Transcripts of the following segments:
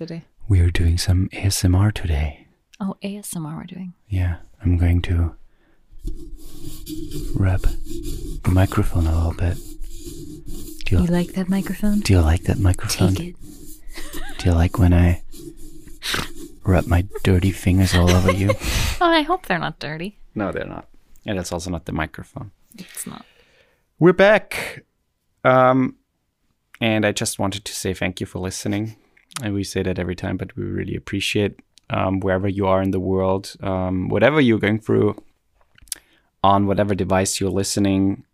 today. We are doing some ASMR today. Oh, ASMR we're doing. Yeah, I'm going to rub the microphone a little bit. Do you, You like that microphone? do you like that microphone? Take it. Do you like when I rub my dirty fingers all over you? Oh, I hope they're not dirty. no, they're not. And it's also not the microphone. It's not. We're back. Um, and I just wanted to say thank you for listening. And we say that every time, but we really appreciate um, wherever you are in the world, um, whatever you're going through, on whatever device you're listening.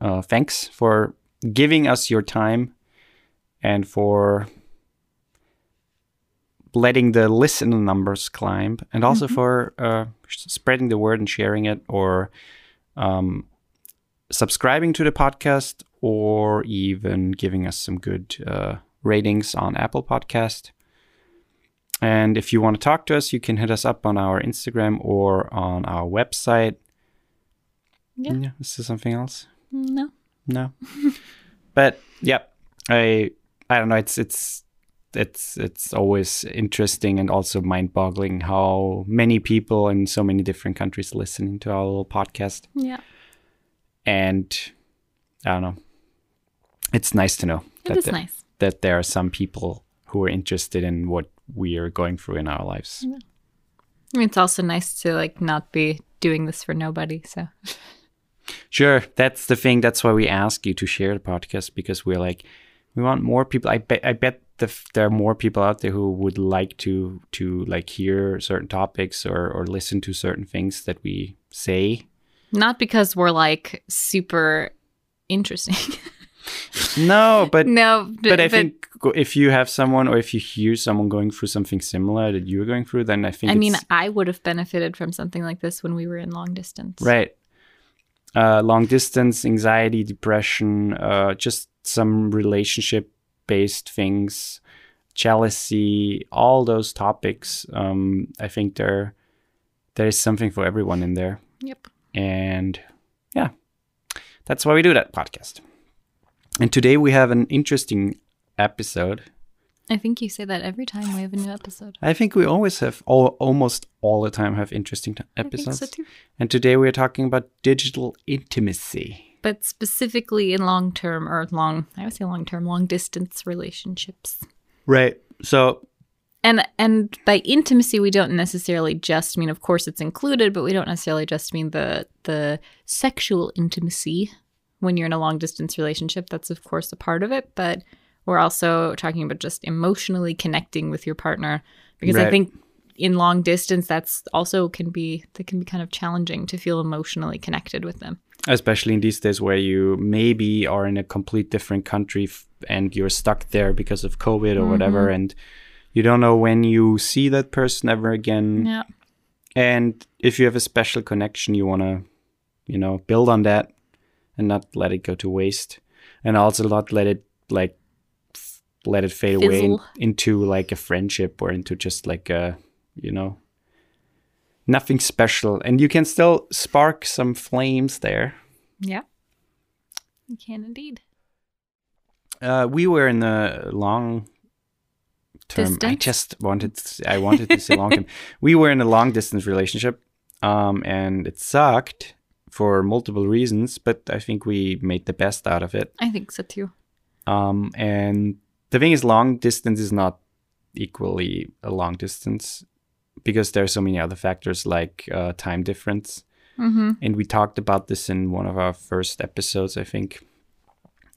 Uh, thanks for giving us your time and for letting the listener numbers climb, and also for uh, spreading the word and sharing it, or um, subscribing to the podcast or even giving us some good uh, ratings on Apple Podcast. And if you want to talk to us, you can hit us up on our Instagram or on our website. Yeah. Is there something else? No. No. but yeah, I I don't know. It's it's it's it's always interesting and also mind-boggling how many people in so many different countries listening to our little podcast Yeah. and I don't know. It's nice to know It is nice. That there are some people who are interested in what we are going through in our lives. Mean, it's also nice to like not be doing this for nobody. So Sure, that's the thing. That's why we ask you to share the podcast because we're like, we want more people. I bet, I bet the, there are more people out there who would like to to like hear certain topics or or listen to certain things that we say. not because we're like super interesting. No, but no, but I think if you have someone or if you hear someone going through something similar that you're going through, then I think I mean, I would have benefited from something like this when we were in long distance. Right. Uh, long distance, anxiety, depression, uh, just some relationship based things, jealousy, all those topics. Um, I think there there is something for everyone in there. Yep. And yeah, that's why we do that podcast. And today we have an interesting episode. I think you say that every time we have a new episode. I think we always have, all, almost all the time, have interesting t- I think episodes. so. And today we are talking about digital intimacy. But specifically in long term or long, I would say long term, long distance relationships. Right. So, And and by intimacy we don't necessarily just mean of course it's included, but we don't necessarily just mean the the sexual intimacy when you're in a long distance relationship. That's of course a part of it, but we're also talking about just emotionally connecting with your partner because I think in long distance that's also can be that can be kind of challenging to feel emotionally connected with them. especially in these days where you maybe are in a complete different country f- and you're stuck there because of COVID or whatever, mm-hmm. and you don't know when you see that person ever again. Yeah. And if you have a special connection, you want to, you know, build on that and not let it go to waste, and also not let it like f- let it fade away in- into like a friendship or into just like a, you know, nothing special. And you can still spark some flames there. Yeah. You can indeed. Uh, we were in the long term. I just wanted to, I wanted to say long term. We were in a long distance relationship, um, and it sucked for multiple reasons. But I think we made the best out of it. I think so too. Um, and the thing is, long distance is not equally a long distance because there are so many other factors like uh, time difference. Mm-hmm. And we talked about this in one of our first episodes, I think.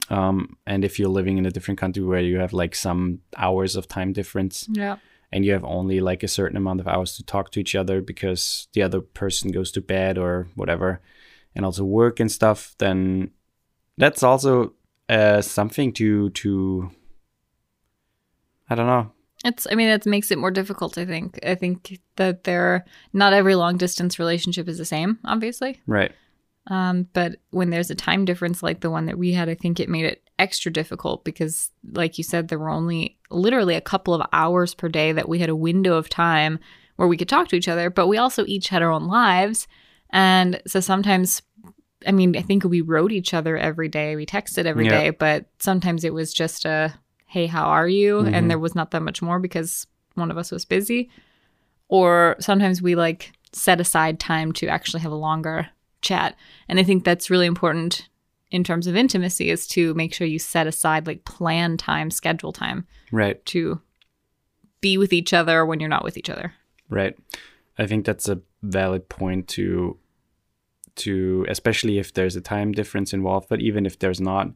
Um, and if you're living in a different country where you have like some hours of time difference Yeah. and you have only like a certain amount of hours to talk to each other because the other person goes to bed or whatever, and also work and stuff, then that's also uh, something to to I don't know. It's, I mean, it makes it more difficult, I think. I think that there, not every long distance relationship is the same, obviously. Right. Um, but when there's a time difference like the one that we had, I think it made it extra difficult because, like you said, there were only literally a couple of hours per day that we had a window of time where we could talk to each other, but we also each had our own lives. And so sometimes I mean, I think we wrote each other every day. We texted every day, Yeah. but sometimes it was just a, hey, how are you? Mhm. And there was not that much more because one of us was busy. Or sometimes we like set aside time to actually have a longer chat. And I think that's really important in terms of intimacy is to make sure you set aside like plan time, schedule time Right. to be with each other when you're not with each other. Right. I think that's a valid point to to especially if there's a time difference involved, but even if there's not,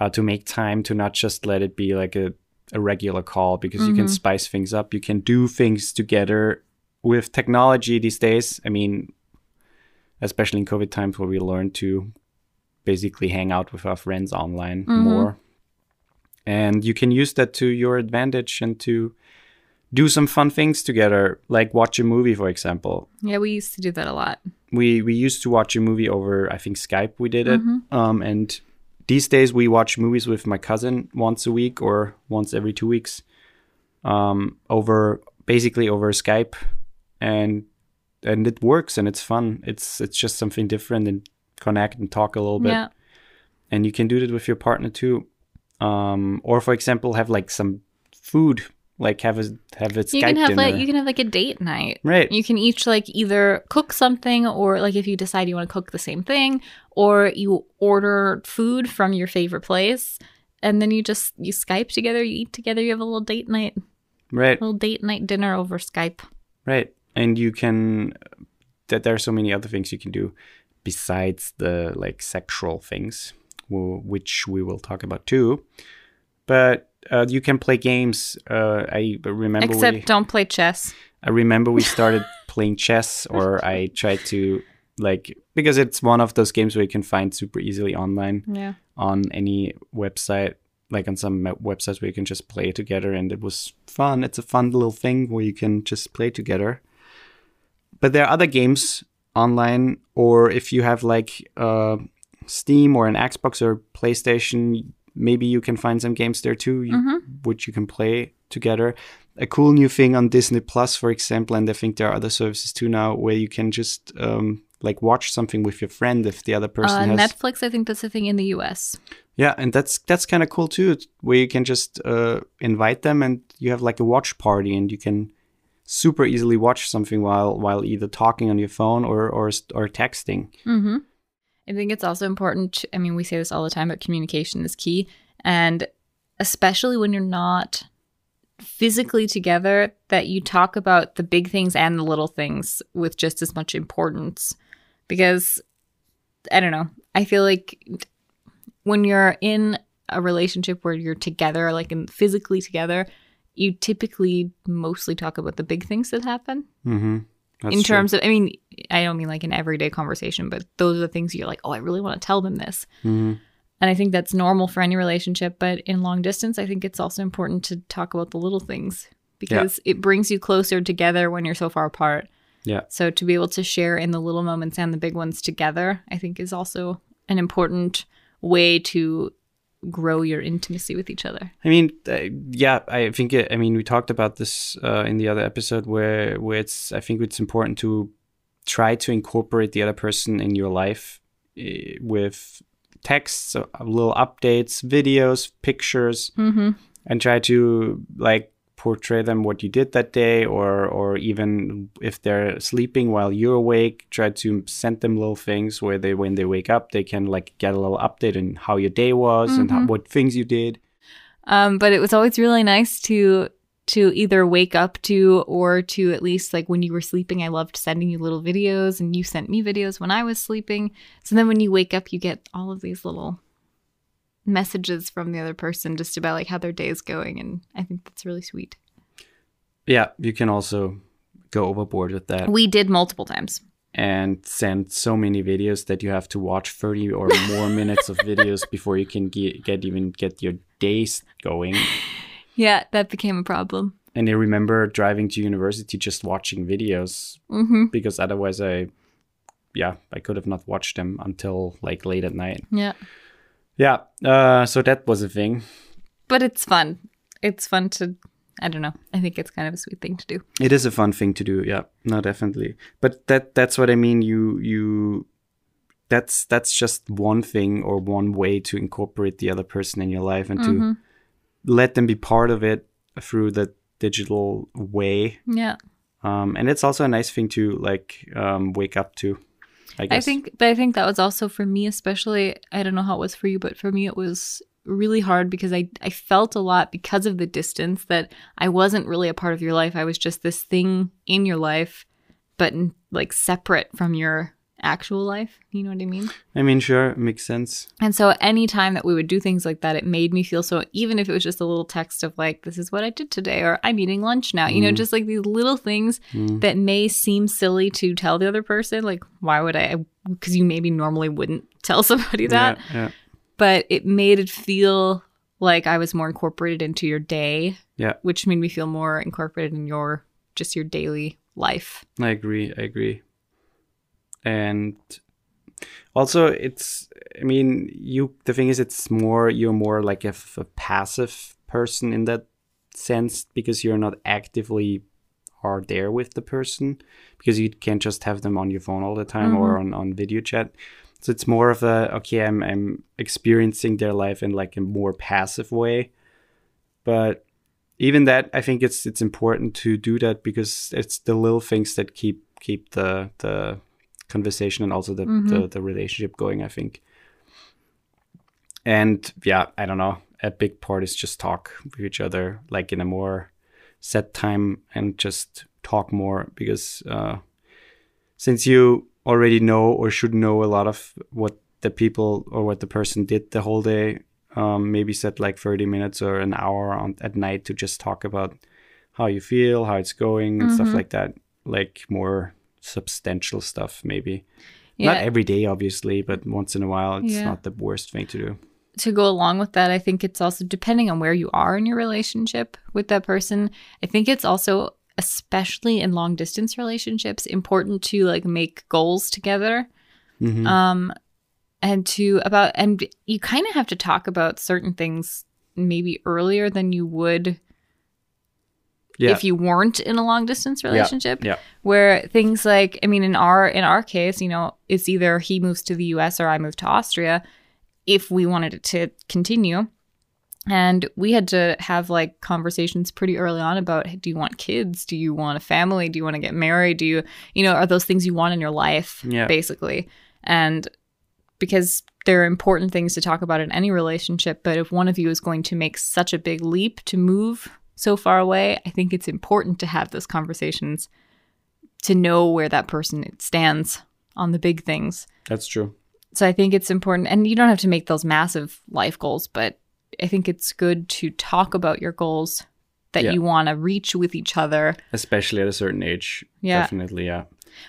uh, to make time to not just let it be like a, a regular call because you can spice things up. You can do things together with technology these days. I mean, especially in COVID times where we learn to basically hang out with our friends online more. And you can use that to your advantage and to do some fun things together, like watch a movie, for example. Yeah, we used to do that a lot. We we used to watch a movie over, I think Skype. We did it, um, and these days we watch movies with my cousin once a week or once every two weeks, um, over basically over Skype, and and it works and it's fun. It's it's just something different and connect and talk a little bit Yeah. and you can do that with your partner too um or for example have like some food like have a have it You can have dinner. like you can have like a date night. right You can each like either cook something or like if you decide you want to cook the same thing or you order food from your favorite place and then you just you Skype together, you eat together, you have a little date night, right little date night dinner over Skype. right and you can that there are so many other things you can do besides the like sexual things which we will talk about too but uh, you can play games uh, i remember Except we, don't play chess. I remember we started playing chess, or I tried to like because it's one of those games where you can find super easily online Yeah. on any website, like on some websites where you can just play together, and it was fun. It's a fun little thing where you can just play together. But there are other games online, or if you have like uh, Steam or an Xbox or PlayStation, maybe you can find some games there too, you, which you can play together. A cool new thing on Disney Plus, for example, and I think there are other services too now where you can just um, like watch something with your friend if the other person Uh, has Netflix, I think that's a thing in the US. yeah, and that's that's kind of cool too, where you can just uh, invite them and you have like a watch party, and you can super easily watch something while while either talking on your phone or or or texting. Mm-hmm. I think it's also important. To, I mean, we say this all the time, but communication is key, and especially when you're not physically together, that you talk about the big things and the little things with just as much importance. Because I don't know, I feel like when you're in a relationship where you're together, like in physically together, you typically mostly talk about the big things that happen Mm-hmm. In terms of i mean i don't mean like an everyday conversation but those are the things you're like oh i really want to tell them this. Hmm and i think that's normal for any relationship but in long distance i think it's also important to talk about the little things because it brings you closer together when you're so far apart. Yeah. so to be able to share in the little moments and the big ones together i think is also an important way to grow your intimacy with each other I mean, uh, yeah, I think it, I mean we talked about this uh, in the other episode where where it's I think it's important to try to incorporate the other person in your life uh, with texts, uh, little updates, videos, pictures, mm-hmm. and try to like portray them what you did that day or or even if they're sleeping while you're awake try to send them little things where they when they wake up they can like get a little update on how your day was and how, what things you did Um, but it was always really nice to to either wake up to or to at least like when you were sleeping. I loved sending you little videos, and you sent me videos when I was sleeping. So then when you wake up, you get all of these little messages from the other person just about like how their day is going, and I think that's really sweet. yeah you can also go overboard with that We did multiple times. and send so many videos that you have to watch 30 or more minutes of videos before you can get, get even get your days going Yeah, that became a problem. and i remember driving to university just watching videos Mm-hmm. because otherwise I, yeah, I could have not watched them until like late at night. Yeah, Yeah, uh, so that was a thing. but it's fun. It's fun to. I don't know. I think it's kind of a sweet thing to do. It is a fun thing to do. Yeah, no, definitely. But that that's what I mean. You you that's that's just one thing or one way to incorporate the other person in your life and Mm-hmm. to let them be part of it through the digital way. Yeah. Um, and it's also a nice thing to like um, wake up to. I guess. I think, but I think that was also for me, especially. I don't know how it was for you, but for me, it was really hard because I I felt a lot because of the distance that I wasn't really a part of your life. I was just this thing in your life, but like separate from your actual life. You know what I mean? I mean, sure, it makes sense. And so anytime that we would do things like that, it made me feel so even if it was just a little text of like, this is what I did today, or I'm eating lunch now, you know, mm. just like these little things mm. that may seem silly to tell the other person. Like, why would I? Because you maybe normally wouldn't tell somebody that. Yeah, yeah, But it made it feel like I was more incorporated into your day, yeah. which made me feel more incorporated in your just your daily life. I agree. I agree. And also, it's. I mean, you. The thing is, it's more. You're more like a passive person in that sense because you're not actively are there with the person because you can't just have them on your phone all the time or mm-hmm. on, on video chat. So it's more of a okay, I'm I'm experiencing their life in like a more passive way. But even that I think it's it's important to do that because it's the little things that keep keep the the conversation and also the the, the relationship going, I think. And yeah, I don't know. A big part is just talk with each other, like in a more set time and just talk more because uh, since you already know or should know a lot of what the people or what the person did the whole day, um, maybe set like 30 minutes or an hour on, at night to just talk about how you feel, how it's going, and stuff like that. Like more substantial stuff, maybe. Not every day, obviously, but once in a while, it's Yeah. not the worst thing to do. to go along with that, I think it's also depending on where you are in your relationship with that person. I think it's also, especially in long distance relationships, important to like make goals together. Mhm. Um, and to about, and you kind of have to talk about certain things maybe earlier than you would yeah. if you weren't in a long distance relationship yeah. where things like i mean in our in our case you know it's either he moves to the us or i move to austria if we wanted it to continue and we had to have like conversations pretty early on about hey, do you want kids do you want a family do you want to get married do you you know are those things you want in your life Yeah. basically and because they're important things to talk about in any relationship but if one of you is going to make such a big leap to move so far away i think it's important to have those conversations to know where that person stands on the big things That's true. so I think it's important, and you don't have to make those massive life goals, but I think it's good to talk about your goals that Yeah. you want to reach with each other. Especially at a certain age. Yeah. Definitely, yeah.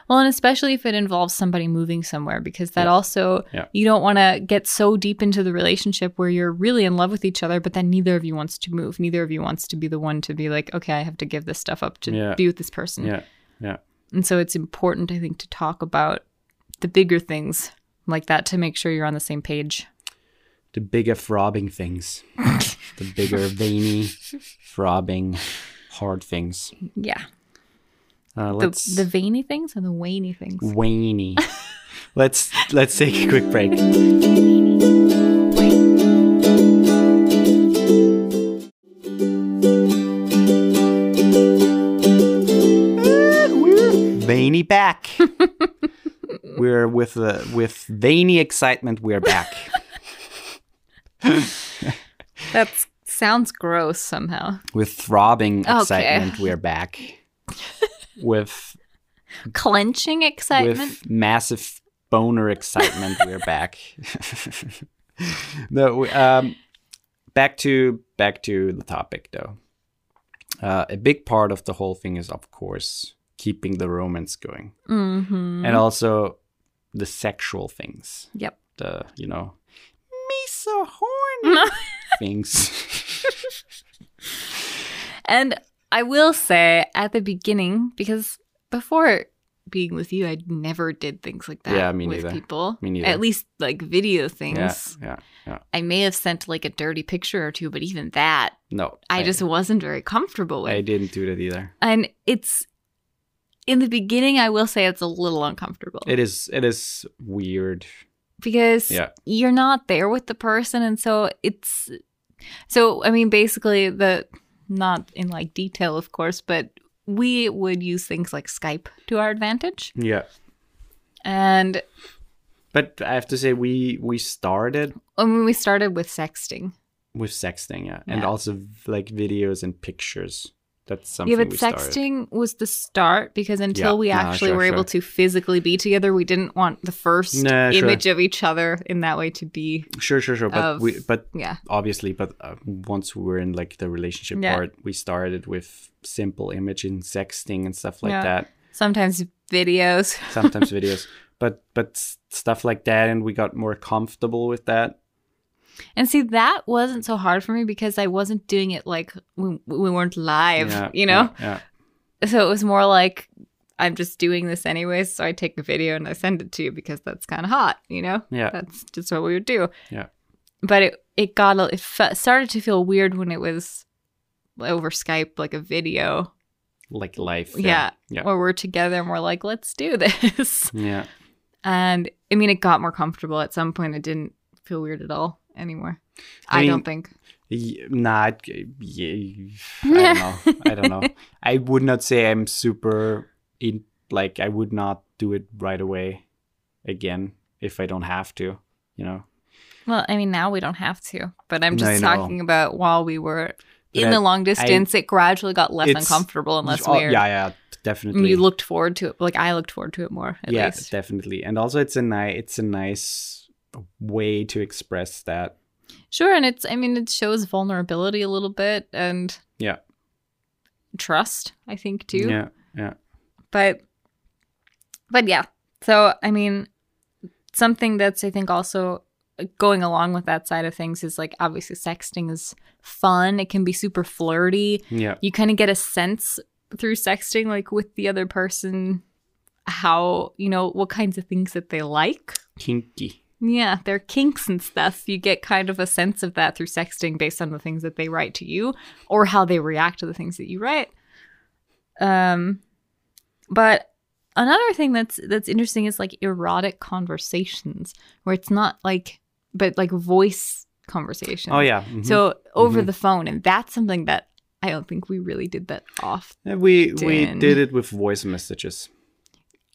Well, and especially if it involves somebody moving somewhere, because that Yeah. also, Yeah. you don't want to get so deep into the relationship where you're really in love with each other, but then neither of you wants to move. Neither of you wants to be the one to be like, okay, I have to give this stuff up to Yeah. be with this person. Yeah. Yeah. And so it's important, I think, to talk about the bigger things like that to make sure you're on the same page. The bigger throbbing things. the bigger veiny, throbbing, hard things. Yeah. Uh, The, let's the veiny things or the waney things? Waney. let's let's take a quick break. Veiny back. we're with the with veiny excitement. We're back. That sounds gross somehow. With throbbing Okay. excitement, we're back. With Clenching excitement. with massive boner excitement we're back no um back to back to the topic though uh, a big part of the whole thing is of course keeping the romance going mm-hmm. and also the sexual things Yep. the you know me so horny things And I will say at the beginning, because before being with you, I never did things like that Yeah, me with neither. people. Me neither. At least like video things. yeah yeah yeah I may have sent like a dirty picture or two, but even that, no I just wasn't very comfortable with. i didn't do that either and it's in the beginning, I will say it's a little uncomfortable. It is it is weird. because Yeah. you're not there with the person and so it's so i mean basically the not in like detail of course but we would use things like skype to our advantage Yeah. and But I have to say, we we started I mean, we started with sexting with sexting, yeah, and also like videos and pictures. That's something yeah but we started. sexting was the start because until Yeah. we actually sure, were able to physically be together we didn't want the first Nah, sure. image of each other in that way to be Sure, sure, sure. But of- we, but yeah obviously, but uh, once we were in like the relationship Yeah. part, we started with simple imaging, sexting, and stuff like Yeah. that. sometimes videos Sometimes videos, but but stuff like that, and we got more comfortable with that. And see, that wasn't so hard for me because I wasn't doing it like we, we weren't live, Yeah, you know? Yeah, yeah. So it was more like I'm just doing this anyways. So I take a video and I send it to you because that's kind of hot, you know? Yeah. That's just what we would do. Yeah. But it, it got, a, it started to feel weird when it was over Skype, like a video. like life. Yeah. yeah, Where we're together and we're like, let's do this. yeah. And I mean, it got more comfortable at some point. It didn't feel weird at all anymore. I I, mean, don't think. Y- Nah, it- I don't know. I don't know. I would not say I'm super in. Like, I would not do it right away again if I don't have to. You know. Well, I mean, now we don't have to, but I'm just know. talking about while we were But in I- the long distance, it gradually got less uncomfortable and less Oh, weird. Yeah, yeah, definitely. And you looked forward to it. Like I looked forward to it more, at yeah, least. definitely. And also, it's a nice, it's a nice way to express that. Sure, and it's. I mean, it shows vulnerability a little bit and Yeah. trust. I think too. Yeah, yeah, but but yeah so i mean something that's i think also going along with that side of things is like obviously sexting is fun it can be super flirty yeah. you kind of get a sense through sexting like with the other person how you know what kinds of things that they like Kinky. Yeah their kinks and stuff you get kind of a sense of that through sexting based on the things that they write to you or how they react to the things that you write um but another thing that's that's interesting is like erotic conversations where it's not like but like voice conversations Oh yeah. mhm. so over Mhm. the phone and that's something that i don't think we really did that often Yeah, we we did it with voice messages,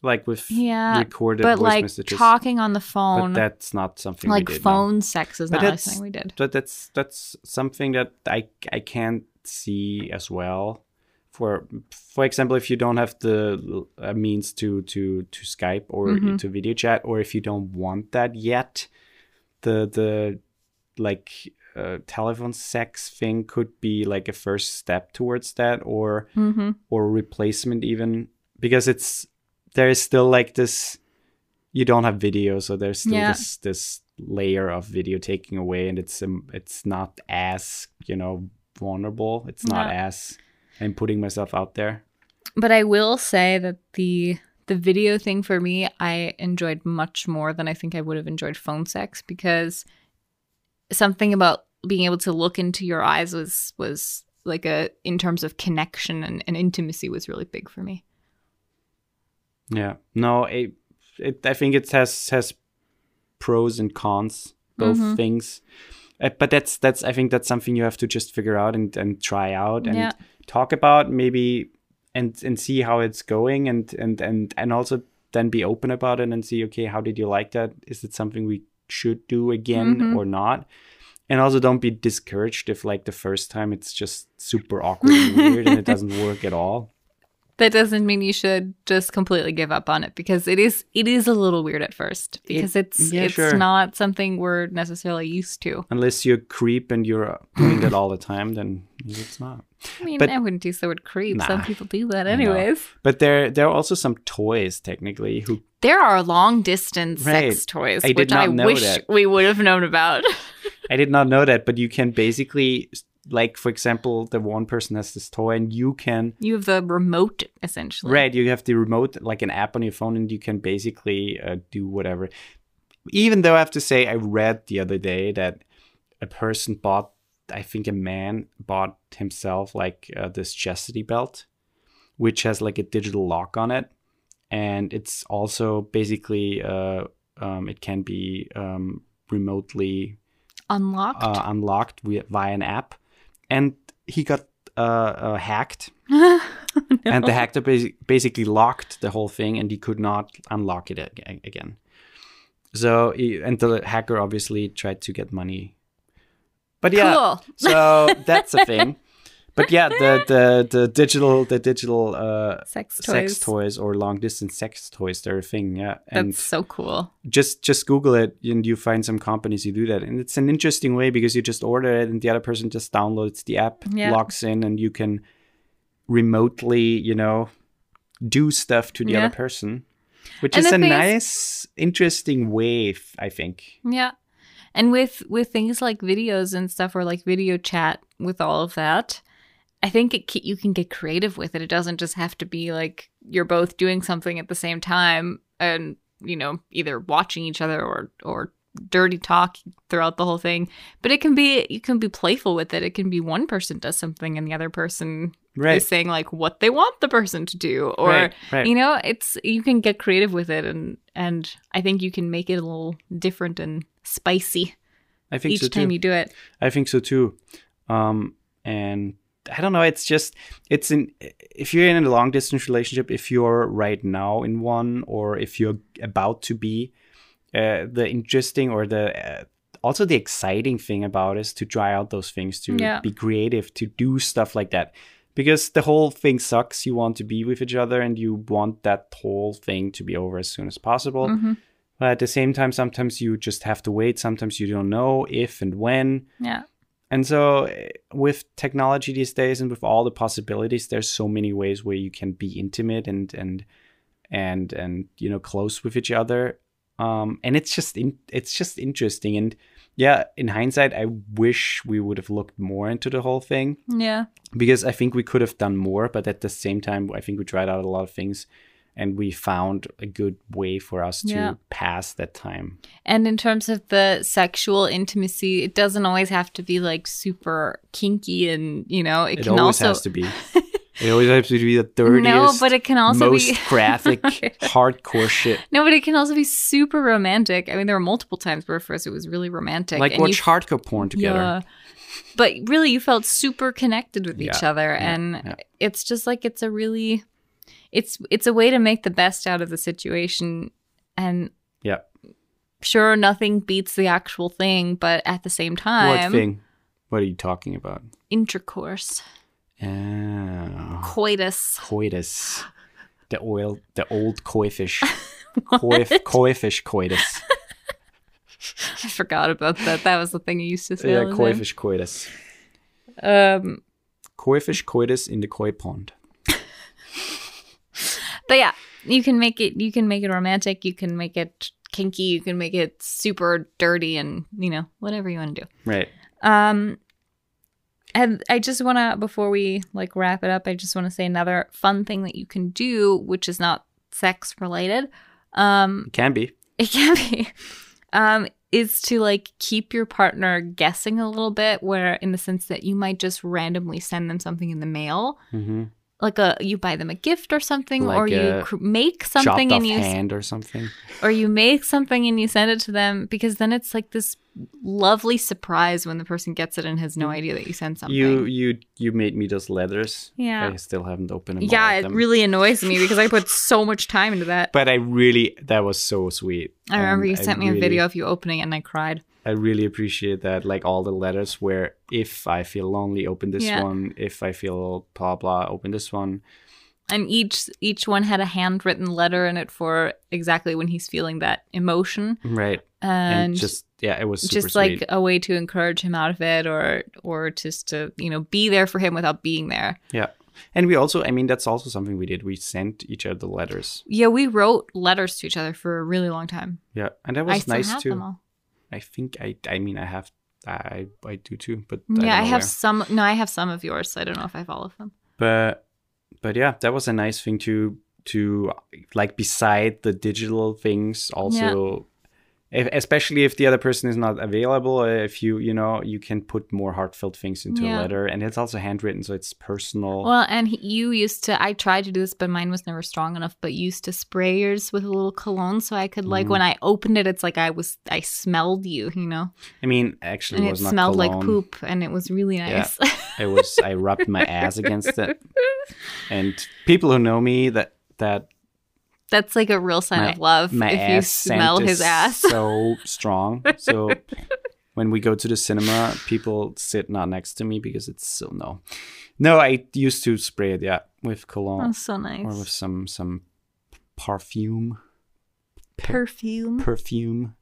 like with Yeah, recorded but voice like messages. talking on the but phone that's not something like we did. no. phone sex is But not something we did But that's that's something that I I can't see as well. For for example, if you don't have the uh, means to to to Skype or Mhm. to video chat, or if you don't want that yet, the the like uh, telephone sex thing could be like a first step towards that, or mm-hmm. or replacement even because it's there is still like this you don't have video so there's still Yeah. this this layer of video taking away and it's um, it's not as you know vulnerable it's not Yeah. as i'm putting myself out there But I will say that the the video thing for me, I enjoyed much more than I think I would have enjoyed phone sex because something about being able to look into your eyes was was like a in terms of connection and, and intimacy was really big for me. Yeah no it, it i think it has has pros and cons both Mhm. things Uh, but that's that's i think that's something you have to just figure out and and try out and Yeah. talk about maybe and and see how it's going and and and and also then be open about it and see okay how did you like that is it something we should do again Mhm. or not and also don't be discouraged if like the first time it's just super awkward and weird and it doesn't work at all That doesn't mean you should just completely give up on it because it is it is a little weird at first because it's yeah, it's sure. not something we're necessarily used to. unless you're creep and you're doing that all the time then it's not I mean, But- I wouldn't use the word creep. Some people do that anyways. but there there are also some toys technically who There are long distance Right. sex toys, I which I wish that. we would have known about. I did not know that, but you can basically, like, for example, the one person has this toy, and you can, you have the remote essentially. right, you have the remote, like an app on your phone, and you can basically uh, do whatever. Even though I have to say, I read the other day that a person bought, I think a man bought himself like uh, this chastity belt, which has like a digital lock on it. And it's also basically uh, um, it can be um, remotely Unlocked. uh, unlocked via, via an app, and he got uh, uh, hacked, and the hacker basi- basically locked the whole thing, and he could not unlock it ag- again. So, he, and the hacker obviously tried to get money. But yeah, Cool. so that's a thing. But yeah, the the the digital the digital uh, Sex toys. sex toys or long distance sex toys, they're a thing. Yeah, and That's so cool. just just Google it and you find some companies who do that, and it's an interesting way because you just order it and the other person just downloads the app, Yeah. logs in, and you can remotely, you know, do stuff to the Yeah. other person, which And is a thing is- nice, interesting way, f- I think. Yeah. And with with things like videos and stuff or like video chat with all of that, I think it you can get creative with it. It doesn't just have to be like you're both doing something at the same time and you know either watching each other or or dirty talk throughout the whole thing. But it can be you can be playful with it. It can be one person does something and the other person Right. is saying like what they want the person to do or right. Right. you know it's you can get creative with it and and i think you can make it a little different and spicy I think each so time you do it I think so too. Um, and I don't know. It's just it's in if you're in a long distance relationship, if you're right now in one, or if you're about to be, uh, the interesting or the uh, also the exciting thing about is to try out those things, to Yeah. be creative, to do stuff like that. Because the whole thing sucks. You want to be with each other, and you want that whole thing to be over as soon as possible. Mhm. But at the same time, sometimes you just have to wait. Sometimes you don't know if and when. yeah And so, eh, with technology these days, and with all the possibilities, there's so many ways where you can be intimate and and and and you know close with each other. Um, and it's just in, it's just interesting. And yeah, in hindsight, I wish we would have looked more into the whole thing yeah because I think we could have done more. But at the same time, I think we tried out a lot of things, and we found a good way for us to Yeah. pass that time. and in terms of the sexual intimacy it doesn't always have to be like super kinky and you know it, It, can always also has to be. It always has to be the dirtiest. no but it can also most be graphic, hardcore shit. no but it can also be super romantic i mean there were multiple times where for us it was really romantic Like and watch you hardcore porn together. Yeah. But really, you felt super connected with each other, yeah, and yeah. it's just like it's a really, it's it's a way to make the best out of the situation, and Yeah. sure, nothing beats the actual thing, but at the same time, What thing? What are you talking about? intercourse, Oh, coitus. coitus. The oil, the old koi fish. Koi, koi fish coitus. I forgot about that. That was the thing you used to say. Yeah, koi fish coitus. Um, Koi fish coitus in the koi pond. But yeah, you can make it. You can make it romantic. You can make it kinky. You can make it super dirty, and you know whatever you want to do. Right. Um, and I just want to, before we like wrap it up, I just want to say another fun thing that you can do, which is not sex related. Um, It can be. it can be, um, is to like keep your partner guessing a little bit, where in the sense that you might just randomly send them something in the mail, Mm-hmm. Like a you buy them a gift or something, Like or you cr- make something and you hand or something. or you make something and you send it to them because then it's like this lovely surprise when the person gets it and has no idea that you sent something. You you you made me those letters. Yeah. I still haven't opened them. yeah, it really annoys me because I put so much time into that. But I really that was so sweet. I remember And you sent me really- a video of you opening it and I cried. I really appreciate that. Like all the letters where if I feel lonely, open this Yeah. one. If I feel blah blah, open this one. And each each one had a handwritten letter in it for exactly when he's feeling that emotion. Right. And, And, just yeah, it was super just sweet. like a way to encourage him out of it or or just to, you know, be there for him without being there. yeah. And we also, I mean, that's also something we did. We sent each other letters. Yeah, we wrote letters to each other for a really long time. Yeah, and that was nice too. I think I, I mean, I have, I, I do too. But Yeah, don't I, have where. some. No, I have some of yours. So I don't know if I have all of them. but but yeah that was a nice thing to to like beside the digital things also if, especially if the other person is not available. uh, If you you know you can put more heartfelt things into Yeah. a letter, and it's also handwritten, so it's personal. Well, and he, you used to, I tried to do this, but mine was never strong enough, but used to spray yours with a little cologne so I could, like, Mhm. when I opened it, it's like I was, I smelled you, you know? I mean, actually, And it it smelled like poop and it was really nice Yeah. nice. It was I rubbed my ass against it, and people who know me that that That's like a real sign My- of love my if you smell is his ass. so strong. So when we go to the cinema, people sit not next to me because it's so no. No, I used to spray it, yeah, with cologne That's so nice. or with some some perfume, Perfume. perfume,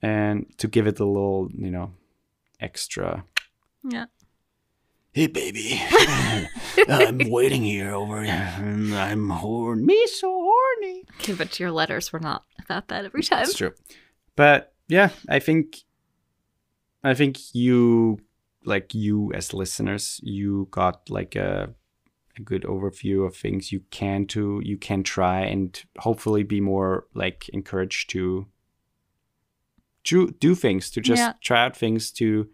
and to give it a little, you know, extra. yeah. Hey, baby, I'm waiting here over here, and I'm horny. Me so Okay, but your letters were not about that every time. That's true. But yeah, I think I think you like you as listeners, you got like a a good overview of things you can do, you can try and hopefully be more like encouraged to do do things, to just Yeah. try out things to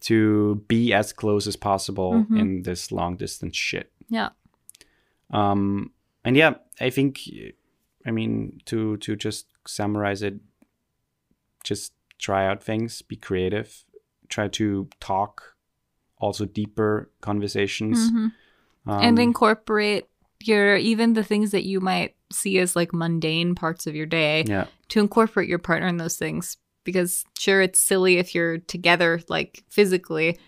to be as close as possible Mhm. in this long distance shit. Yeah. Um, and yeah, I think, I mean, to to just summarize it, just try out things, be creative, try to talk, also deeper conversations, Mhm. um, and incorporate your, even the things that you might see as like mundane parts of your day, yeah, to incorporate your partner in those things. Because sure, it's silly if you're together, like physically,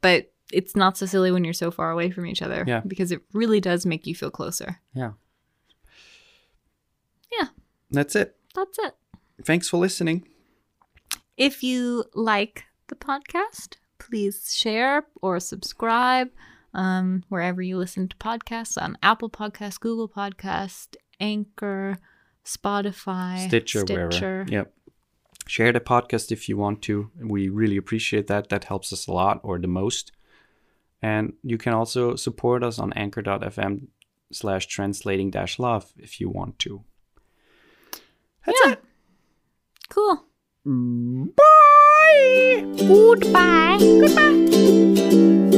but it's not so silly when you're so far away from each other. Yeah. Because it really does make you feel closer. Yeah. Yeah. That's it. That's it. Thanks for listening. If you like the podcast, please share or subscribe um, wherever you listen to podcasts on Apple Podcasts, Google Podcast, Anchor, Spotify, Stitcher, wherever. Yep. Share the podcast if you want to. We really appreciate that. That helps us a lot or the most. And you can also support us on anchor.fm slash translating dash love if you want to. That's Yeah. it. Cool. Bye. Goodbye. Goodbye.